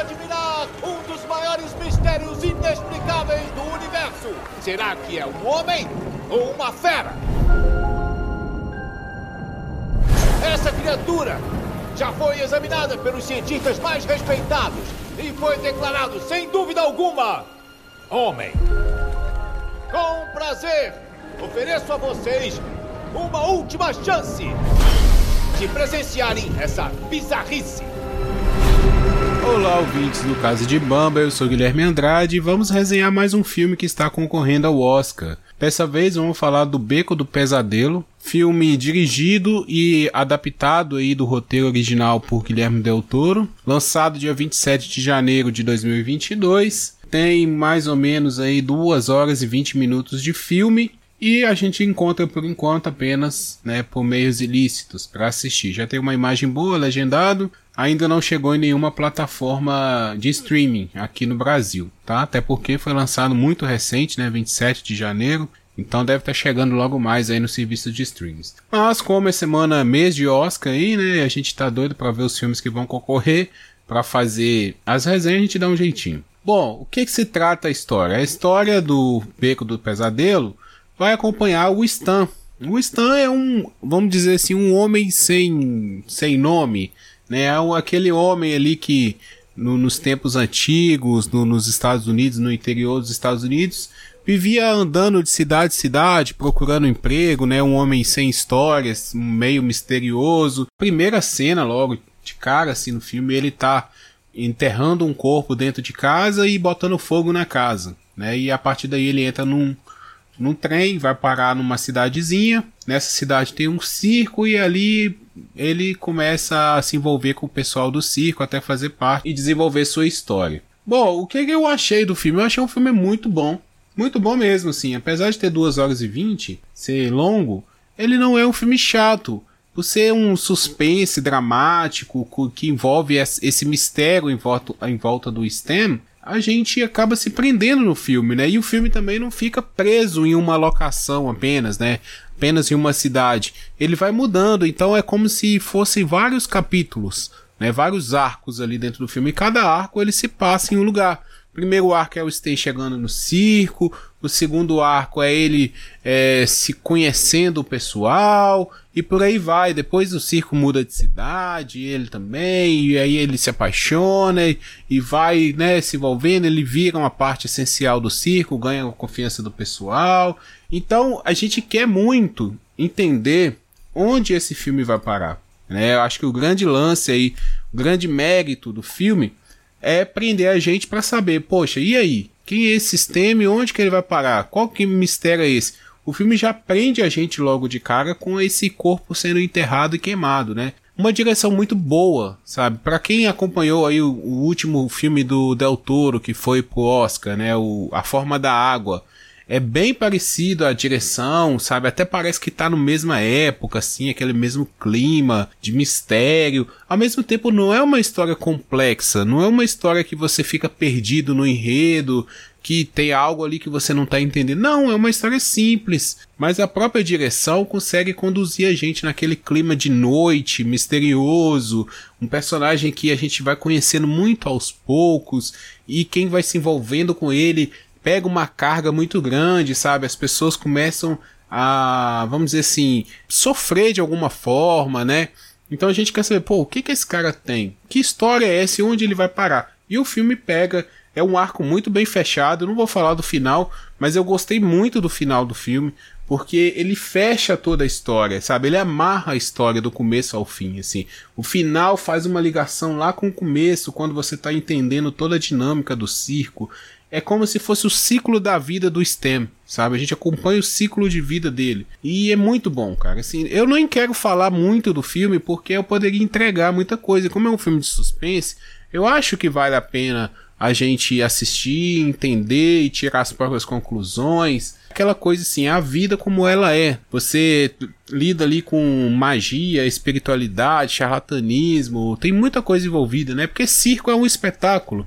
admirar um dos maiores mistérios inexplicáveis do universo. Será que é um homem ou uma fera? Essa criatura já foi examinada pelos cientistas mais respeitados e foi declarado, sem dúvida alguma, homem. Com prazer, ofereço a vocês uma última chance de presenciarem essa bizarrice. Olá, ouvintes do Caso de Bamba, eu sou Guilherme Andrade e vamos resenhar mais um filme que está concorrendo ao Oscar. Dessa vez vamos falar do Beco do Pesadelo, filme dirigido e adaptado aí do roteiro original por Guilherme Del Toro, lançado dia 27 de janeiro de 2022. Tem mais ou menos aí 2 horas e 20 minutos de filme e a gente encontra por enquanto apenas né, por meios ilícitos para assistir. Já tem uma imagem boa, legendado, ainda não chegou em nenhuma plataforma de streaming aqui no Brasil, tá? Até porque foi lançado muito recente, né, 27 de janeiro, então deve estar tá chegando logo mais aí no serviço de streams. Mas como é semana mês de Oscar aí, né, a gente tá doido para ver os filmes que vão concorrer, para fazer as resenhas a gente dá um jeitinho. Bom, o que que se trata a história? A história do Beco do Pesadelo vai acompanhar o Stan. O Stan é um, vamos dizer assim, um homem sem, sem nome, né? É aquele homem ali que no, nos tempos antigos, no, nos Estados Unidos, no interior dos Estados Unidos, vivia andando de cidade em cidade, procurando emprego, né? Um homem sem histórias, meio misterioso. Primeira cena logo de cara assim no filme, ele tá enterrando um corpo dentro de casa e botando fogo na casa, né? E a partir daí ele entra num num trem, vai parar numa cidadezinha. Nessa cidade tem um circo e ali ele começa a se envolver com o pessoal do circo até fazer parte e desenvolver sua história. Bom, o que eu achei do filme? Eu achei um filme muito bom. Muito bom mesmo, assim. Apesar de ter 2 horas e 20, ser longo, ele não é um filme chato. Por ser um suspense dramático que envolve esse mistério em volta, em volta do STEM, a gente acaba se prendendo no filme, né? E o filme também não fica preso em uma locação apenas, né? Apenas em uma cidade. Ele vai mudando, então é como se fossem vários capítulos, né? Vários arcos ali dentro do filme. E cada arco ele se passa em um lugar. Primeiro arco é o Stay chegando no circo, o segundo arco é ele é, se conhecendo o pessoal e por aí vai. Depois o circo muda de cidade, ele também, e aí ele se apaixona e, e vai né, se envolvendo. Ele vira uma parte essencial do circo, ganha a confiança do pessoal. Então a gente quer muito entender onde esse filme vai parar. Né? Eu acho que o grande lance aí, o grande mérito do filme é prender a gente para saber, poxa, e aí? Quem é esse sistema e onde que ele vai parar? Qual que mistério é esse? O filme já prende a gente logo de cara com esse corpo sendo enterrado e queimado, né? Uma direção muito boa, sabe? Para quem acompanhou aí o, o, último filme do Del Toro que foi pro Oscar, né? O A Forma da Água, é bem parecido a direção, sabe? Até parece que tá no mesma época, assim, aquele mesmo clima de mistério. Ao mesmo tempo, não é uma história complexa, não é uma história que você fica perdido no enredo, que tem algo ali que você não tá entendendo. Não, é uma história simples, mas a própria direção consegue conduzir a gente naquele clima de noite, misterioso, um personagem que a gente vai conhecendo muito aos poucos e quem vai se envolvendo com ele pega uma carga muito grande, sabe? As pessoas começam a, vamos dizer assim, sofrer de alguma forma, né? Então a gente quer saber, pô, o que que esse cara tem? Que história é essa onde ele vai parar? E o filme pega, é um arco muito bem fechado, não vou falar do final, mas eu gostei muito do final do filme, porque ele fecha toda a história, sabe? Ele amarra a história do começo ao fim, assim. O final faz uma ligação lá com o começo, quando você está entendendo toda a dinâmica do circo é como se fosse o ciclo da vida do STEM, sabe? A gente acompanha o ciclo de vida dele. E é muito bom, cara. Assim, eu nem quero falar muito do filme porque eu poderia entregar muita coisa. Como é um filme de suspense, eu acho que vale a pena a gente assistir, entender e tirar as próprias conclusões. Aquela coisa assim, a vida como ela é. Você lida ali com magia, espiritualidade, charlatanismo, tem muita coisa envolvida, né? Porque circo é um espetáculo.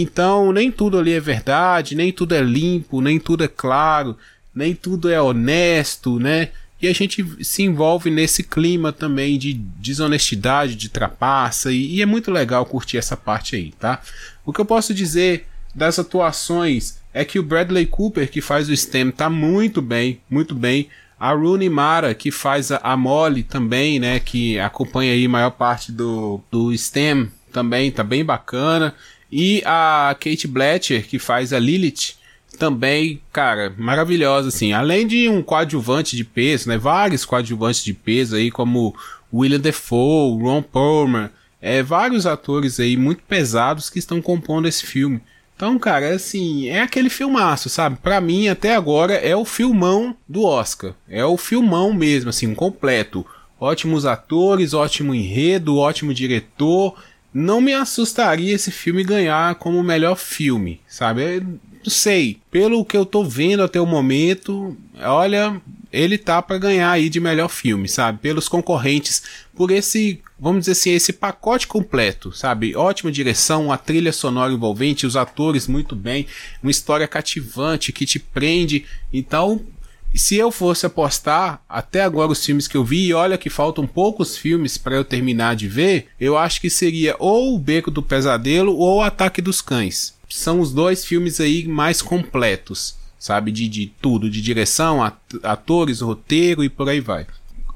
Então, nem tudo ali é verdade, nem tudo é limpo, nem tudo é claro, nem tudo é honesto, né? e a gente se envolve nesse clima também de desonestidade, de trapaça, e, e é muito legal curtir essa parte aí, tá? O que eu posso dizer das atuações é que o Bradley Cooper, que faz o Stem, tá muito bem, muito bem. A Rooney Mara, que faz a, a Molly também, né, que acompanha aí a maior parte do, do STEM, também tá bem bacana. E a Kate Bletcher, que faz a Lilith, também, cara, maravilhosa, assim. Além de um coadjuvante de peso, né, vários coadjuvantes de peso aí, como William Defoe, Ron Perlman, é, vários atores aí muito pesados que estão compondo esse filme. Então, cara, assim, é aquele filmaço, sabe? Para mim, até agora, é o filmão do Oscar. É o filmão mesmo, assim, completo. Ótimos atores, ótimo enredo, ótimo diretor. Não me assustaria esse filme ganhar como melhor filme, sabe? Não sei. Pelo que eu tô vendo até o momento, olha, ele tá para ganhar aí de melhor filme, sabe? Pelos concorrentes, por esse, vamos dizer assim, esse pacote completo, sabe? Ótima direção, uma trilha sonora envolvente, os atores muito bem, uma história cativante que te prende. Então, se eu fosse apostar até agora os filmes que eu vi, e olha que faltam poucos filmes para eu terminar de ver, eu acho que seria ou O Beco do Pesadelo ou O Ataque dos Cães. São os dois filmes aí mais completos sabe? De, de tudo, de direção, atores, roteiro e por aí vai.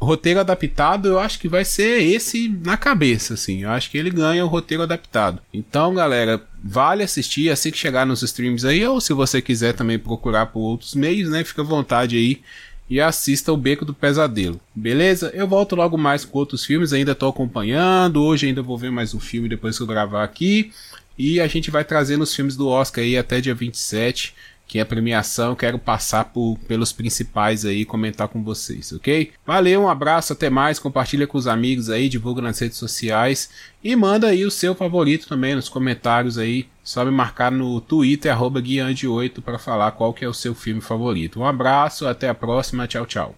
Roteiro adaptado, eu acho que vai ser esse na cabeça, assim. Eu acho que ele ganha o roteiro adaptado. Então, galera, vale assistir assim que chegar nos streams aí, ou se você quiser também procurar por outros meios, né? Fica à vontade aí e assista o Beco do Pesadelo. Beleza? Eu volto logo mais com outros filmes, ainda tô acompanhando. Hoje ainda vou ver mais um filme depois que eu gravar aqui. E a gente vai trazendo os filmes do Oscar aí até dia 27 que é a premiação, quero passar por, pelos principais aí comentar com vocês, ok? Valeu, um abraço, até mais, compartilha com os amigos aí, divulga nas redes sociais e manda aí o seu favorito também nos comentários aí, só me marcar no Twitter, arroba guiande8 para falar qual que é o seu filme favorito. Um abraço, até a próxima, tchau, tchau.